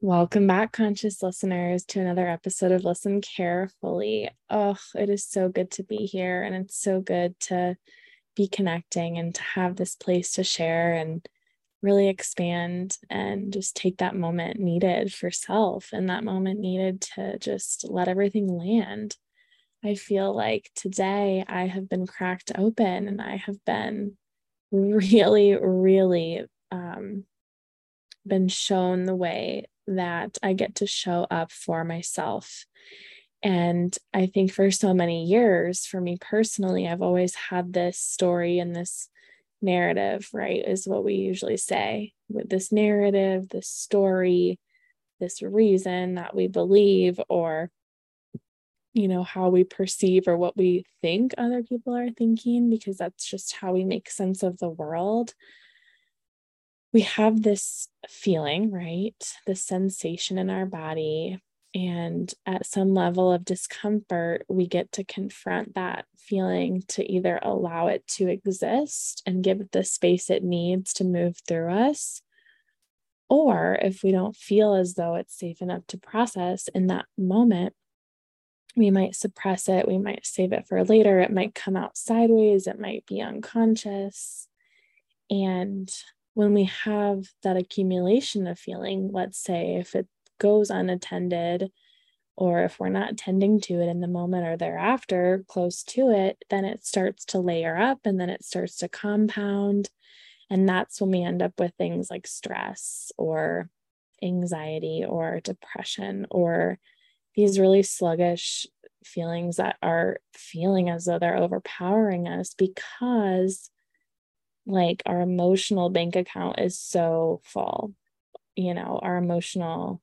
Welcome back, conscious listeners, to another episode of Listen Carefully. Oh, it is so good to be here, and it's so good to be connecting and to have this place to share and really expand and just take that moment needed for self and that moment needed to just let everything land. I feel like today I have been cracked open and I have been really, really um, been shown the way that I get to show up for myself. And I think for so many years, for me personally, I've always had this story and this narrative, right? Is what we usually say with this narrative, this story, this reason that we believe, or, you know, how we perceive or what we think other people are thinking, because that's just how we make sense of the world we have this feeling, right? This sensation in our body. And at some level of discomfort, we get to confront that feeling to either allow it to exist and give it the space it needs to move through us. Or if we don't feel as though it's safe enough to process in that moment, we might suppress it. We might save it for later. It might come out sideways. It might be unconscious. And when we have that accumulation of feeling, let's say if it goes unattended, or if we're not tending to it in the moment or thereafter, close to it, then it starts to layer up and then it starts to compound. And that's when we end up with things like stress or anxiety or depression or these really sluggish feelings that are feeling as though they're overpowering us because like our emotional bank account is so full you know our emotional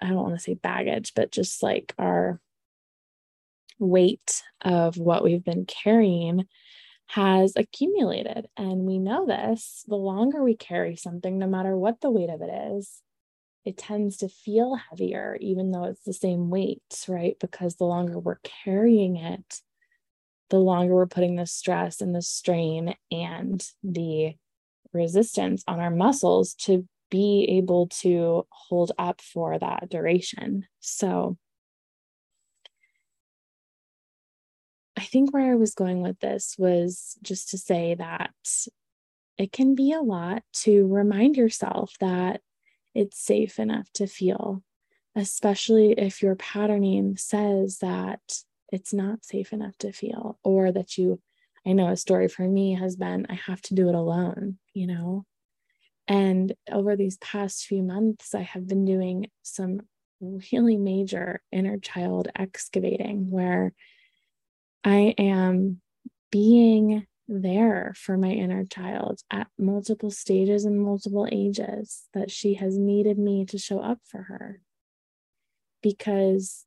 i don't want to say baggage but just like our weight of what we've been carrying has accumulated. And we know this the longer we carry something no matter what the weight of it is it tends to feel heavier even though it's the same weight right? Because the longer we're carrying it the longer we're putting the stress and the strain and the resistance on our muscles to be able to hold up for that duration. So, I think where I was going with this was just to say that it can be a lot to remind yourself that it's safe enough to feel, especially if your patterning says that it's not safe enough to feel or that you i know a story for me has been i have to do it alone you know? And over these past few months i have been doing some really major inner child excavating where i am being there for my inner child at multiple stages and multiple ages that she has needed me to show up for her. Because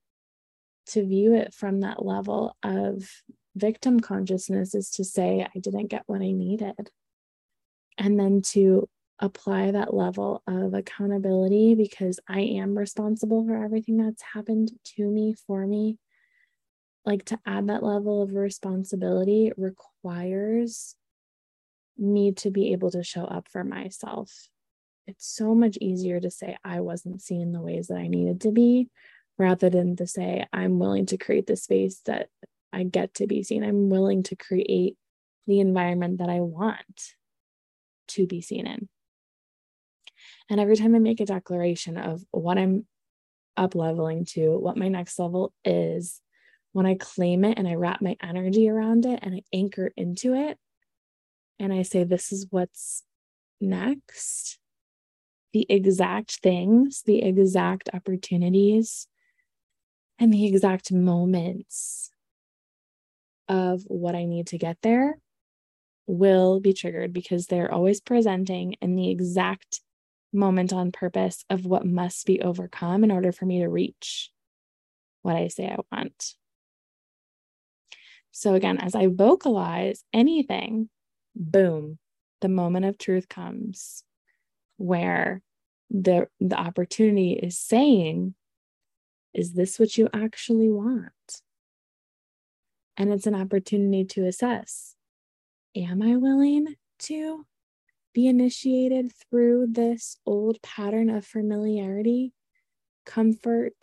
to view it from that level of victim consciousness is to say, I didn't get what I needed. And then to apply that level of accountability because I am responsible for everything that's happened to me, for me. Like to add that level of responsibility requires me to be able to show up for myself. It's so much easier to say I wasn't seen the ways that I needed to be rather than to say, I'm willing to create the space that I get to be seen. I'm willing to create the environment that I want to be seen in. And every time I make a declaration of what I'm up leveling to, what my next level is, when I claim it and I wrap my energy around it and I anchor into it, and I say, This is what's next, the exact things, the exact opportunities, and the exact moments of what I need to get there will be triggered because they're always presenting in the exact moment on purpose of what must be overcome in order for me to reach what I say I want. So, again, as I vocalize anything, boom, the moment of truth comes where the, the opportunity is saying, is this what you actually want? And it's an opportunity to assess Am I willing to be initiated through this old pattern of familiarity, comfort,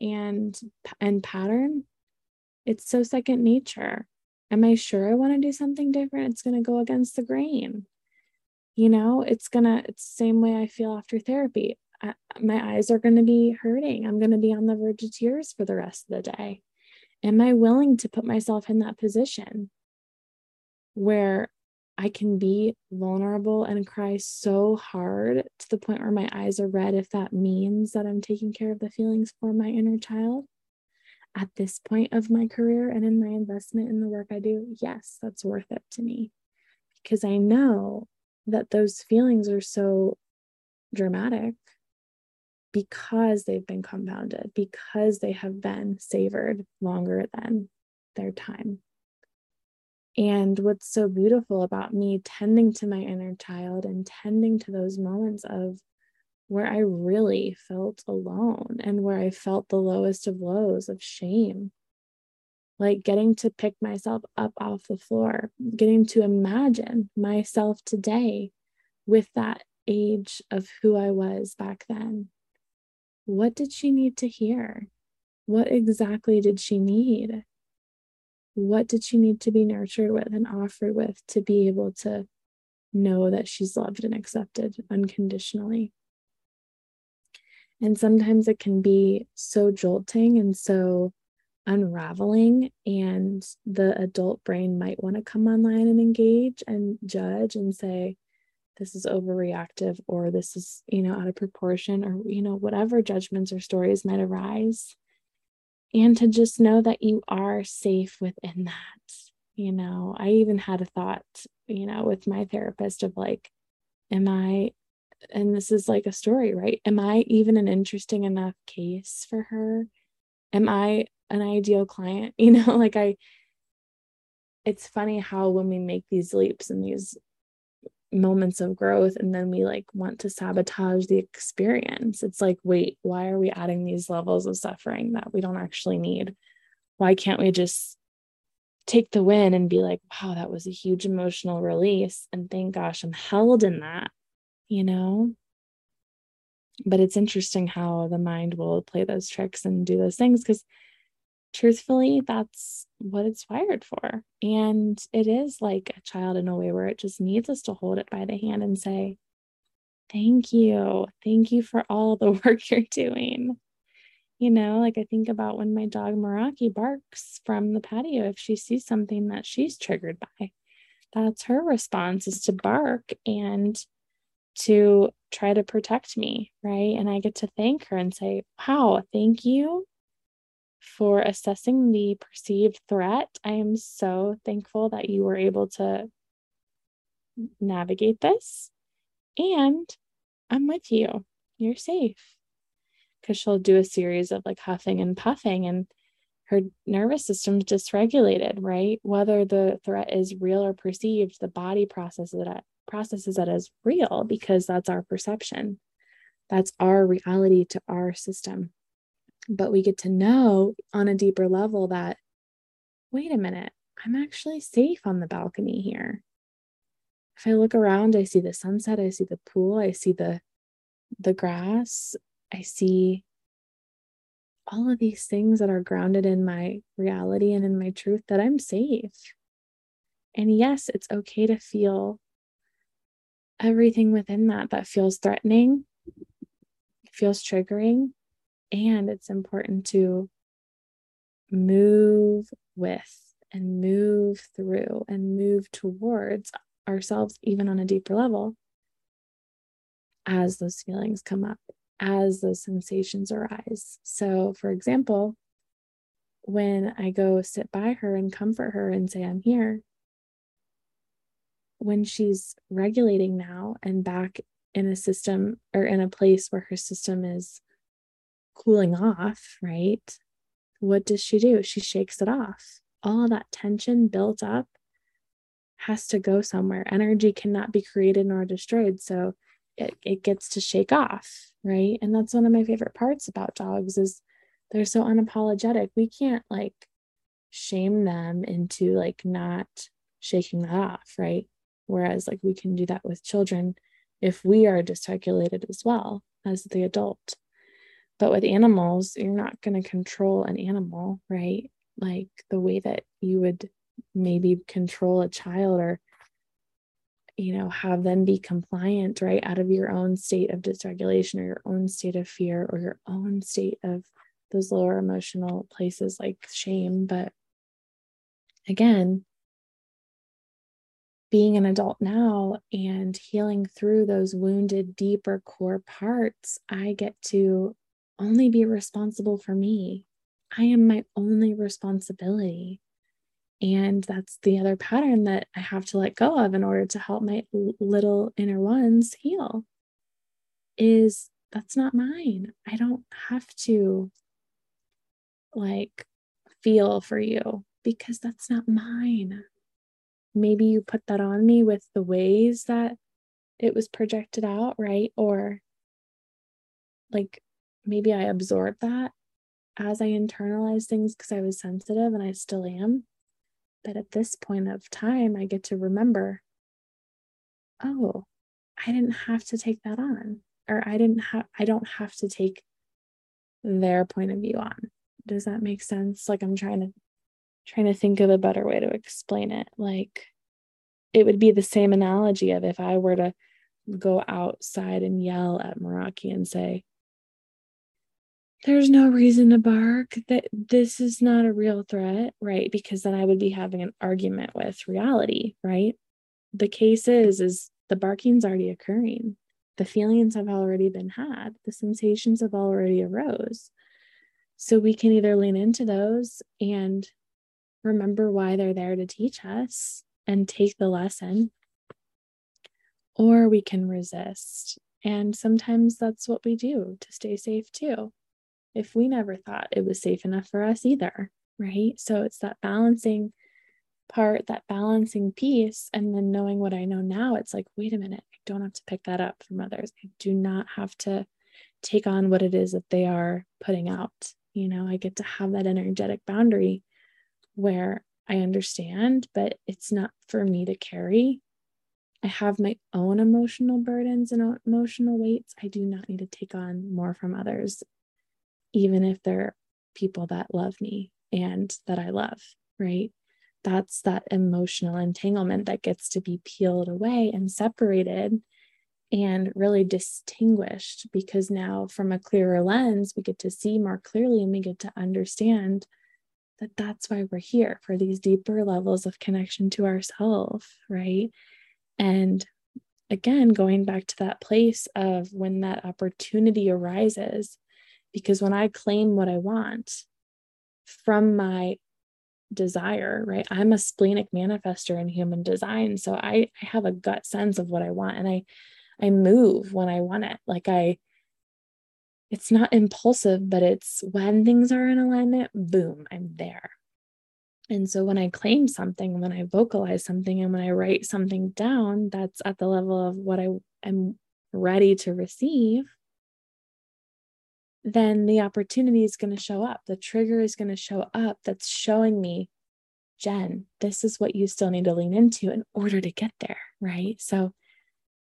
and and pattern, it's so second nature. Am I sure I want to do something different? It's going to go against the grain. You know, it's going to, it's the same way I feel after therapy. I, my eyes are going to be hurting. I'm going to be on the verge of tears for the rest of the day. Am I willing to put myself in that position where I can be vulnerable and cry so hard to the point where my eyes are red if that means that I'm taking care of the feelings for my inner child? At this point of my career and in my investment in the work I do, yes, that's worth it to me because I know that those feelings are so dramatic because they've been compounded, because they have been savored longer than their time. And what's so beautiful about me tending to my inner child and tending to those moments of where I really felt alone and where I felt the lowest of lows of shame. Like getting to pick myself up off the floor, getting to imagine myself today with that age of who I was back then what did she need to hear? What exactly did she need? What did she need to be nurtured with and offered with to be able to know that she's loved and accepted unconditionally? And sometimes it can be so jolting and so unraveling, and the adult brain might want to come online and engage and judge and say, this is overreactive or this is you know out of proportion or you know whatever judgments or stories might arise. And to just know that you are safe within that you know. I even had a thought you know with my therapist of like am i and this is like a story right? Am i even an interesting enough case for her? Am i an ideal client? You know like i it's funny how when we make these leaps and these moments of growth and then we like want to sabotage the experience. It's like, wait, why are we adding these levels of suffering that we don't actually need? Why can't we just take the win and be like, wow, that was a huge emotional release. And thank gosh, I'm held in that, you know? But it's interesting how the mind will play those tricks and do those things because truthfully, that's what it's wired for. And it is like a child in a way where it just needs us to hold it by the hand and say, Thank you. Thank you for all the work you're doing. You know, like I think about when my dog Meraki barks from the patio if she sees something that she's triggered by. That's her response is to bark and to try to protect me, right? And I get to thank her and say, Wow, thank you for assessing the perceived threat. I am so thankful that you were able to navigate this. And I'm with you. You're safe. Because she'll do a series of like huffing and puffing, and her nervous system's dysregulated, right? Whether the threat is real or perceived, the body processes that processes it as real because that's our perception. That's our reality to our system but we get to know on a deeper level that wait a minute i'm actually safe on the balcony here. If i look around i see the sunset i see the pool i see the the grass i see all of these things that are grounded in my reality and in my truth that i'm safe. And yes it's okay to feel everything within that that feels threatening feels triggering and it's important to move with and move through and move towards ourselves, even on a deeper level, as those feelings come up, as those sensations arise. So, for example, when I go sit by her and comfort her and say, I'm here, when she's regulating now and back in a system or in a place where her system is cooling off, right? What does she do? She shakes it off. All that tension built up has to go somewhere. Energy cannot be created nor destroyed. So it, it gets to shake off, right? And that's one of my favorite parts about dogs is they're so unapologetic. We can't like shame them into like not shaking that off, right? Whereas, like, we can do that with children if we are dysregulated as well as the adult. But with animals, you're not going to control an animal, right? Like the way that you would maybe control a child or you know have them be compliant right out of your own state of dysregulation or your own state of fear or your own state of those lower emotional places like shame but again being an adult now and healing through those wounded deeper core parts i get to only be responsible for me i am my only responsibility and that's the other pattern that I have to let go of in order to help my little inner ones heal. Is that's not mine. I don't have to like feel for you because that's not mine. Maybe you put that on me with the ways that it was projected out, right? Or like maybe I absorbed that as I internalized things because I was sensitive and I still am. But at this point of time, I get to remember oh, I didn't have to take that on, or I didn't have, I don't have to take their point of view on. Does that make sense? Like I'm trying to trying to think of a better way to explain it. Like it would be the same analogy of if I were to go outside and yell at Meraki and say, there's no reason to bark that this is not a real threat right? Because then i would be having an argument with reality right? The case is is the barking's already occurring. The feelings have already been had. The sensations have already arose. So we can either lean into those and remember why they're there to teach us and take the lesson or we can resist. And sometimes that's what we do to stay safe too if we never thought it was safe enough for us either, right? So it's that balancing part, that balancing piece, and then knowing what I know now, it's like, wait a minute, I don't have to pick that up from others. I do not have to take on what it is that they are putting out. You know, I get to have that energetic boundary where I understand, but it's not for me to carry. I have my own emotional burdens and emotional weights. I do not need to take on more from others even if they're people that love me and that I love, right? That's that emotional entanglement that gets to be peeled away and separated and really distinguished because now, from a clearer lens, we get to see more clearly and we get to understand that that's why we're here for these deeper levels of connection to ourselves, right? And again, going back to that place of when that opportunity arises because when I claim what I want from my desire, right? I'm a splenic manifester in human design. So I, I have a gut sense of what I want and I I move when I want it. Like I it's not impulsive, but it's when things are in alignment, boom, I'm there. And so when I claim something, when I vocalize something, and when I write something down, that's at the level of what I am ready to receive then the opportunity is going to show up. The trigger is going to show up that's showing me, Jen, this is what you still need to lean into in order to get there. Right. So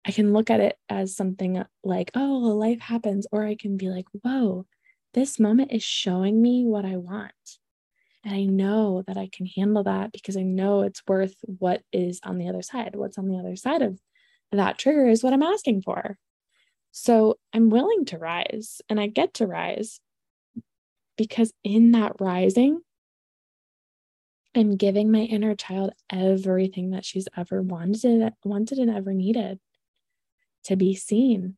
I can look at it as something like, oh, life happens. Or I can be like, whoa, this moment is showing me what I want. And I know that I can handle that because I know it's worth what is on the other side. What's on the other side of that trigger is what I'm asking for. So I'm willing to rise and I get to rise because in that rising, I'm giving my inner child everything that she's ever wanted, wanted and ever needed to be seen,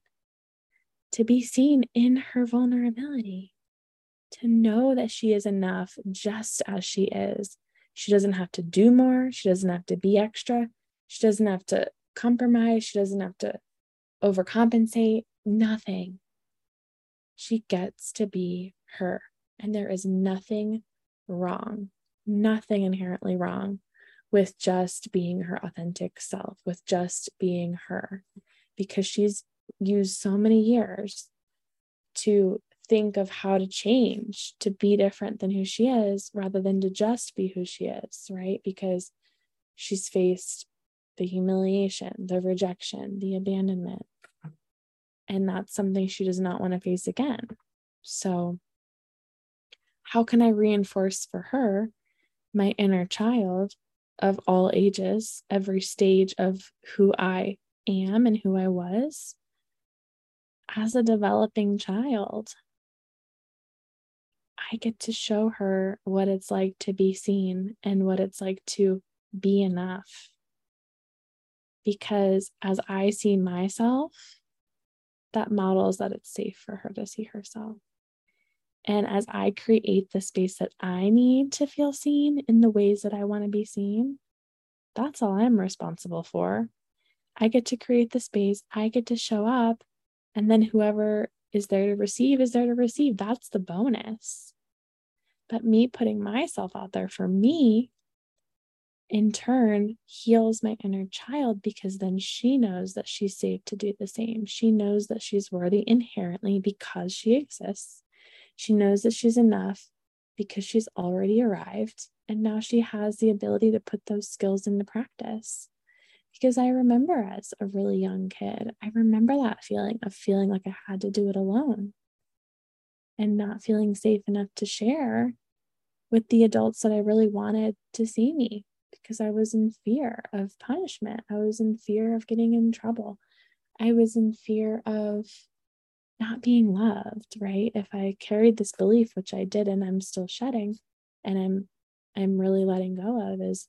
to be seen in her vulnerability, to know that she is enough just as she is. She doesn't have to do more. She doesn't have to be extra. She doesn't have to compromise. She doesn't have to overcompensate nothing. She gets to be her. And there is nothing wrong, nothing inherently wrong with just being her authentic self, with just being her, because she's used so many years to think of how to change, to be different than who she is, rather than to just be who she is, right? Because she's faced the humiliation, the rejection, the abandonment. And that's something she does not want to face again. So, how can I reinforce for her my inner child of all ages, every stage of who I am and who I was as a developing child? I get to show her what it's like to be seen and what it's like to be enough. Because as I see myself, that models that it's safe for her to see herself. And as I create the space that I need to feel seen in the ways that I want to be seen, that's all I'm responsible for. I get to create the space, I get to show up, and then whoever is there to receive is there to receive. That's the bonus. But me putting myself out there for me in turn heals my inner child because then she knows that she's safe to do the same. She knows that she's worthy inherently because she exists. She knows that she's enough because she's already arrived. And now she has the ability to put those skills into practice. Because I remember as a really young kid, I remember that feeling of feeling like I had to do it alone and not feeling safe enough to share with the adults that I really wanted to see me because I was in fear of punishment. I was in fear of getting in trouble. I was in fear of not being loved, right? If I carried this belief, which I did and I'm still shedding and I'm I'm really letting go of is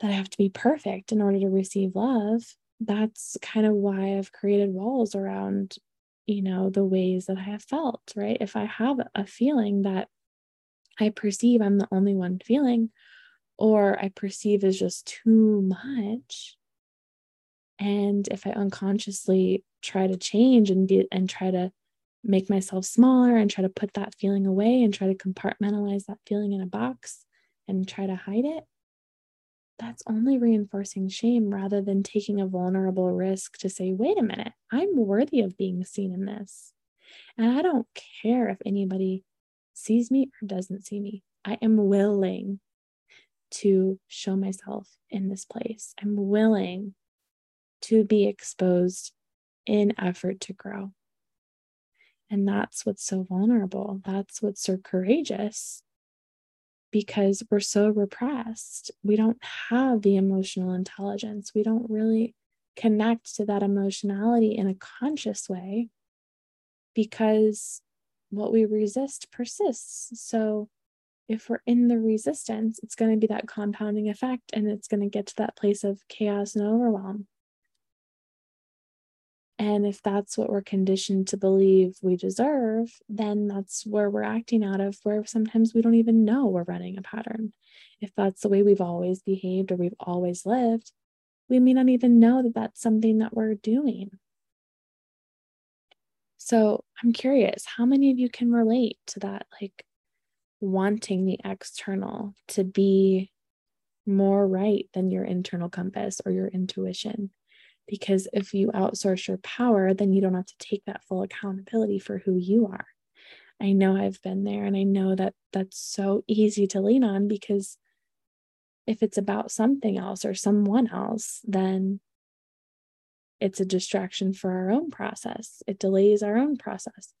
that I have to be perfect in order to receive love. That's kind of why I've created walls around, you know, the ways that I have felt, right? If I have a feeling that I perceive I'm the only one feeling, or I perceive as just too much. And if I unconsciously try to change and be and try to make myself smaller and try to put that feeling away and try to compartmentalize that feeling in a box and try to hide it, that's only reinforcing shame rather than taking a vulnerable risk to say, wait a minute, I'm worthy of being seen in this. And I don't care if anybody sees me or doesn't see me. I am willing to show myself in this place. I'm willing to be exposed in effort to grow. And that's what's so vulnerable. That's what's so courageous because we're so repressed. We don't have the emotional intelligence. We don't really connect to that emotionality in a conscious way because what we resist persists. So if we're in the resistance, it's going to be that compounding effect and it's going to get to that place of chaos and overwhelm. And if that's what we're conditioned to believe we deserve, then that's where we're acting out of, where sometimes we don't even know we're running a pattern. If that's the way we've always behaved or we've always lived, we may not even know that that's something that we're doing. So I'm curious, how many of you can relate to that? Like wanting the external to be more right than your internal compass or your intuition. Because if you outsource your power, then you don't have to take that full accountability for who you are. I know I've been there and I know that that's so easy to lean on because if it's about something else or someone else, then it's a distraction for our own process. It delays our own process.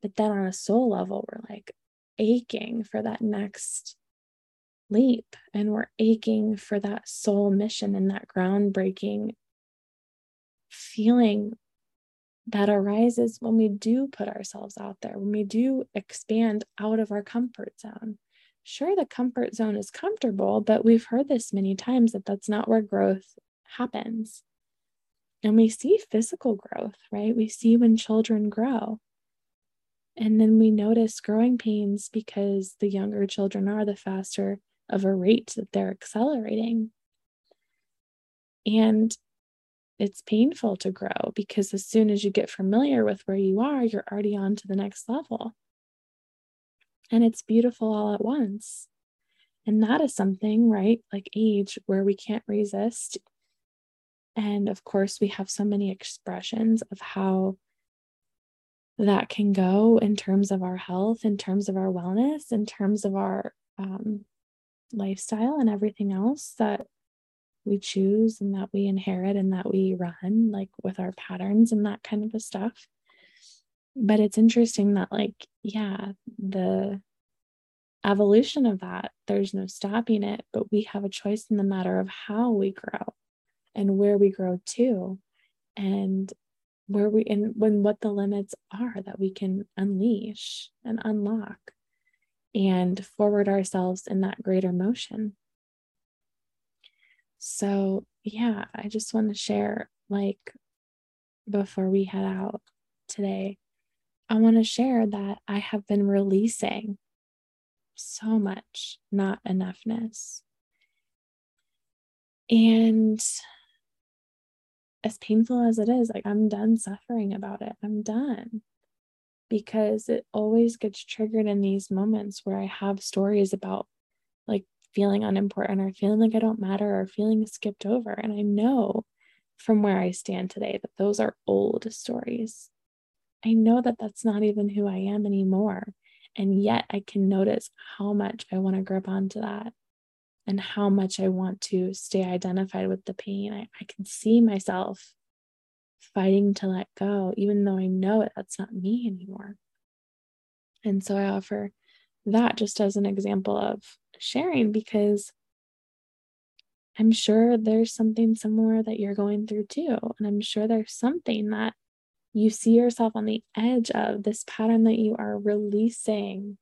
But then on a soul level, we're like aching for that next leap and we're aching for that soul mission and that groundbreaking feeling that arises when we do put ourselves out there, when we do expand out of our comfort zone. Sure, the comfort zone is comfortable, but we've heard this many times that that's not where growth happens. And we see physical growth, right? We see when children grow. And then we notice growing pains because the younger children are, the faster of a rate that they're accelerating. And it's painful to grow because as soon as you get familiar with where you are, you're already on to the next level. And it's beautiful all at once. And that is something, right? Like age, where we can't resist and of course, we have so many expressions of how that can go in terms of our health, in terms of our wellness, in terms of our um, lifestyle, and everything else that we choose and that we inherit and that we run, like with our patterns and that kind of a stuff. But it's interesting that, like, yeah, the evolution of that, there's no stopping it, but we have a choice in the matter of how we grow and where we grow to and where we and when what the limits are that we can unleash and unlock and forward ourselves in that greater motion. So, yeah, I just want to share like before we head out today, I want to share that I have been releasing so much not enoughness. And as painful as it is, like I'm done suffering about it. I'm done because it always gets triggered in these moments where I have stories about like feeling unimportant or feeling like I don't matter or feeling skipped over. And I know from where I stand today that those are old stories. I know that that's not even who I am anymore. And yet I can notice how much I want to grip onto that and how much I want to stay identified with the pain. I, I can see myself fighting to let go, even though I know it, that's not me anymore. And so I offer that just as an example of sharing because I'm sure there's something similar that you're going through too. And I'm sure there's something that you see yourself on the edge of this pattern that you are releasing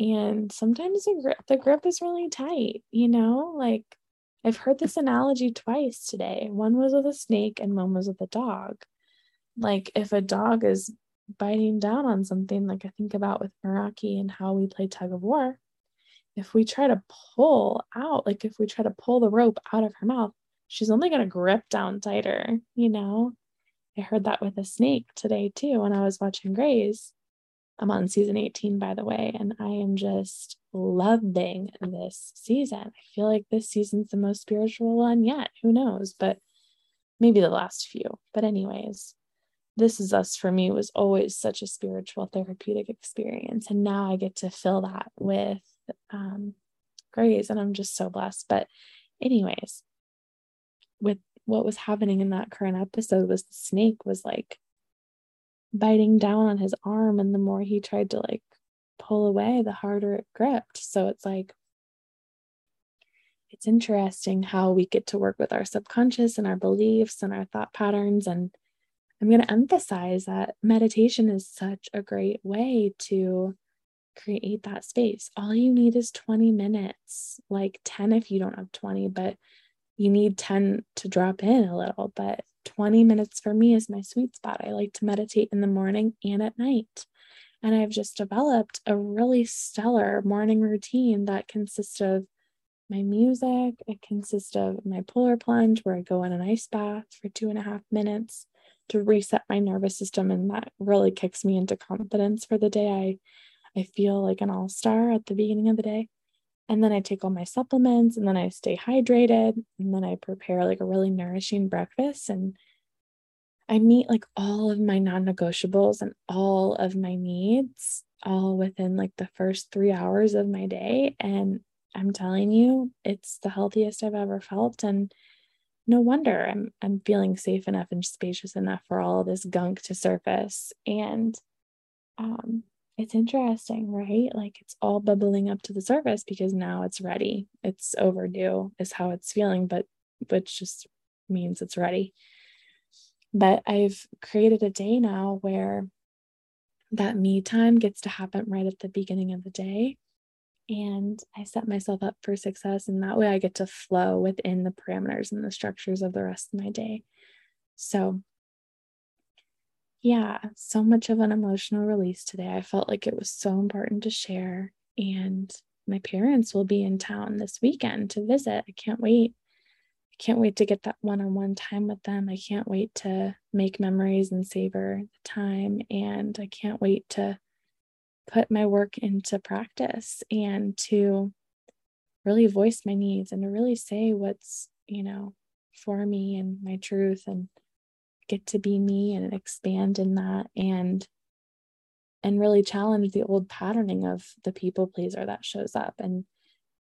and sometimes the grip, the grip is really tight, you know, like I've heard this analogy twice today. One was with a snake and one was with a dog. Like if a dog is biting down on something, like I think about with Meraki and how we play tug of war, if we try to pull out, like if we try to pull the rope out of her mouth, she's only going to grip down tighter, you know? I heard that with a snake today too when I was watching Grey's. I'm on season 18, by the way, and I am just loving this season. I feel like this season's the most spiritual one yet. Who knows? But maybe the last few. But, anyways, This Is Us for me was always such a spiritual therapeutic experience. And now I get to fill that with um, Grey's, and I'm just so blessed. But, anyways, with what was happening in that current episode was the snake was like biting down on his arm and the more he tried to like pull away the harder it gripped. So it's like it's interesting how we get to work with our subconscious and our beliefs and our thought patterns. And i'm going to emphasize that meditation is such a great way to create that space. All you need is 20 minutes like 10 if you don't have 20 but you need 10 to drop in a little but 20 minutes for me is my sweet spot. I like to meditate in the morning and at night. And I've just developed a really stellar morning routine that consists of my music. It consists of my polar plunge, where I go in an ice bath for two and a half minutes to reset my nervous system. And that really kicks me into confidence for the day. I, I feel like an all star at the beginning of the day. And then I take all my supplements and then I stay hydrated. And then I prepare like a really nourishing breakfast. And I meet like all of my non negotiables and all of my needs all within like the first three hours of my day. And I'm telling you, it's the healthiest I've ever felt. And no wonder I'm I'm feeling safe enough and spacious enough for all this gunk to surface. And um it's interesting, right? Like it's all bubbling up to the surface because now it's ready. It's overdue, is how it's feeling, but which just means it's ready. But I've created a day now where that me time gets to happen right at the beginning of the day. And I set myself up for success. And that way I get to flow within the parameters and the structures of the rest of my day. So yeah, so much of an emotional release today. I felt like it was so important to share. And my parents will be in town this weekend to visit. I can't wait. I can't wait to get that one on one time with them. I can't wait to make memories and savor the time. And I can't wait to put my work into practice and to really voice my needs and to really say what's, you know, for me and my truth and get to be me and expand in that and and really challenge the old patterning of the people pleaser that shows up and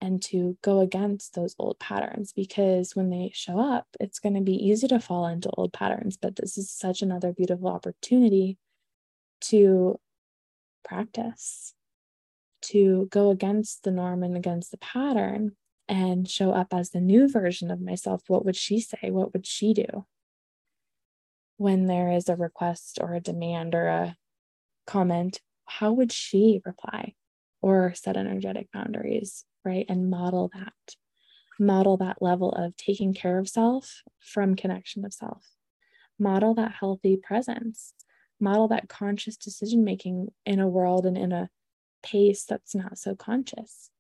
and to go against those old patterns because when they show up, it's going to be easy to fall into old patterns. But this is such another beautiful opportunity to practice, to go against the norm and against the pattern and show up as the new version of myself. What would she say? What would she do? When there is a request or a demand or a comment, how would she reply or set energetic boundaries right? And model that, model that level of taking care of self from connection of self, model that healthy presence, model that conscious decision making in a world and in a pace that's not so conscious.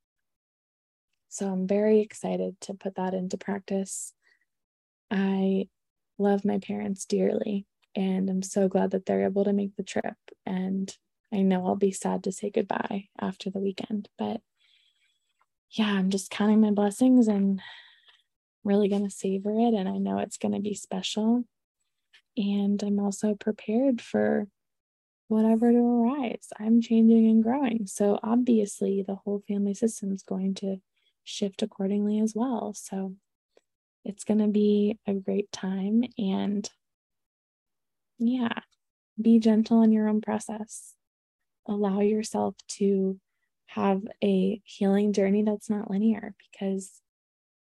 So I'm very excited to put that into practice. I love my parents dearly, and I'm so glad that they're able to make the trip. And I know I'll be sad to say goodbye after the weekend, but yeah, I'm just counting my blessings and really going to savor it. And I know it's going to be special. And I'm also prepared for whatever to arise. I'm changing and growing. So obviously, the whole family system is going to shift accordingly as well. So it's going to be a great time. And yeah, be gentle in your own process. Allow yourself to have a healing journey that's not linear because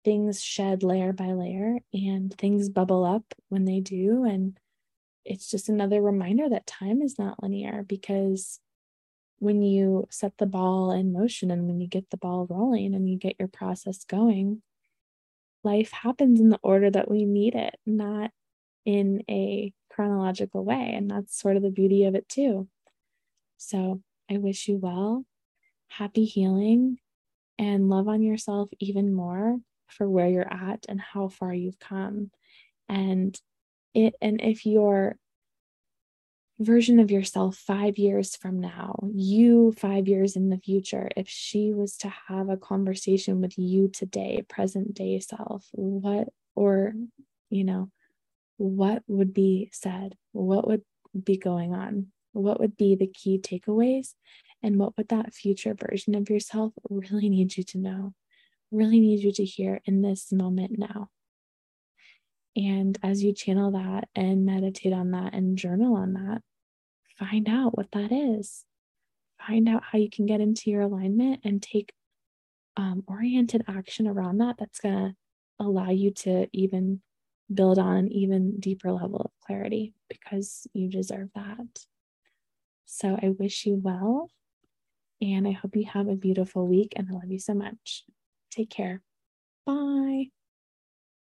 things shed layer by layer and things bubble up when they do. And it's just another reminder that time is not linear because when you set the ball in motion and when you get the ball rolling and you get your process going, life happens in the order that we need it, not in a chronological way. And that's sort of the beauty of it, too. So I wish you well happy healing and love on yourself even more for where you're at and how far you've come and it and if your version of yourself 5 years from now you 5 years in the future if she was to have a conversation with you today present day self what or you know what would be said? What would be going on? What would be the key takeaways? And what would that future version of yourself really need you to know, really need you to hear in this moment now? And as you channel that and meditate on that and journal on that, find out what that is. Find out how you can get into your alignment and take um, oriented action around that that's going to allow you to even build on an even deeper level of clarity because you deserve that. So I wish you well. And I hope you have a beautiful week and I love you so much. Take care. Bye.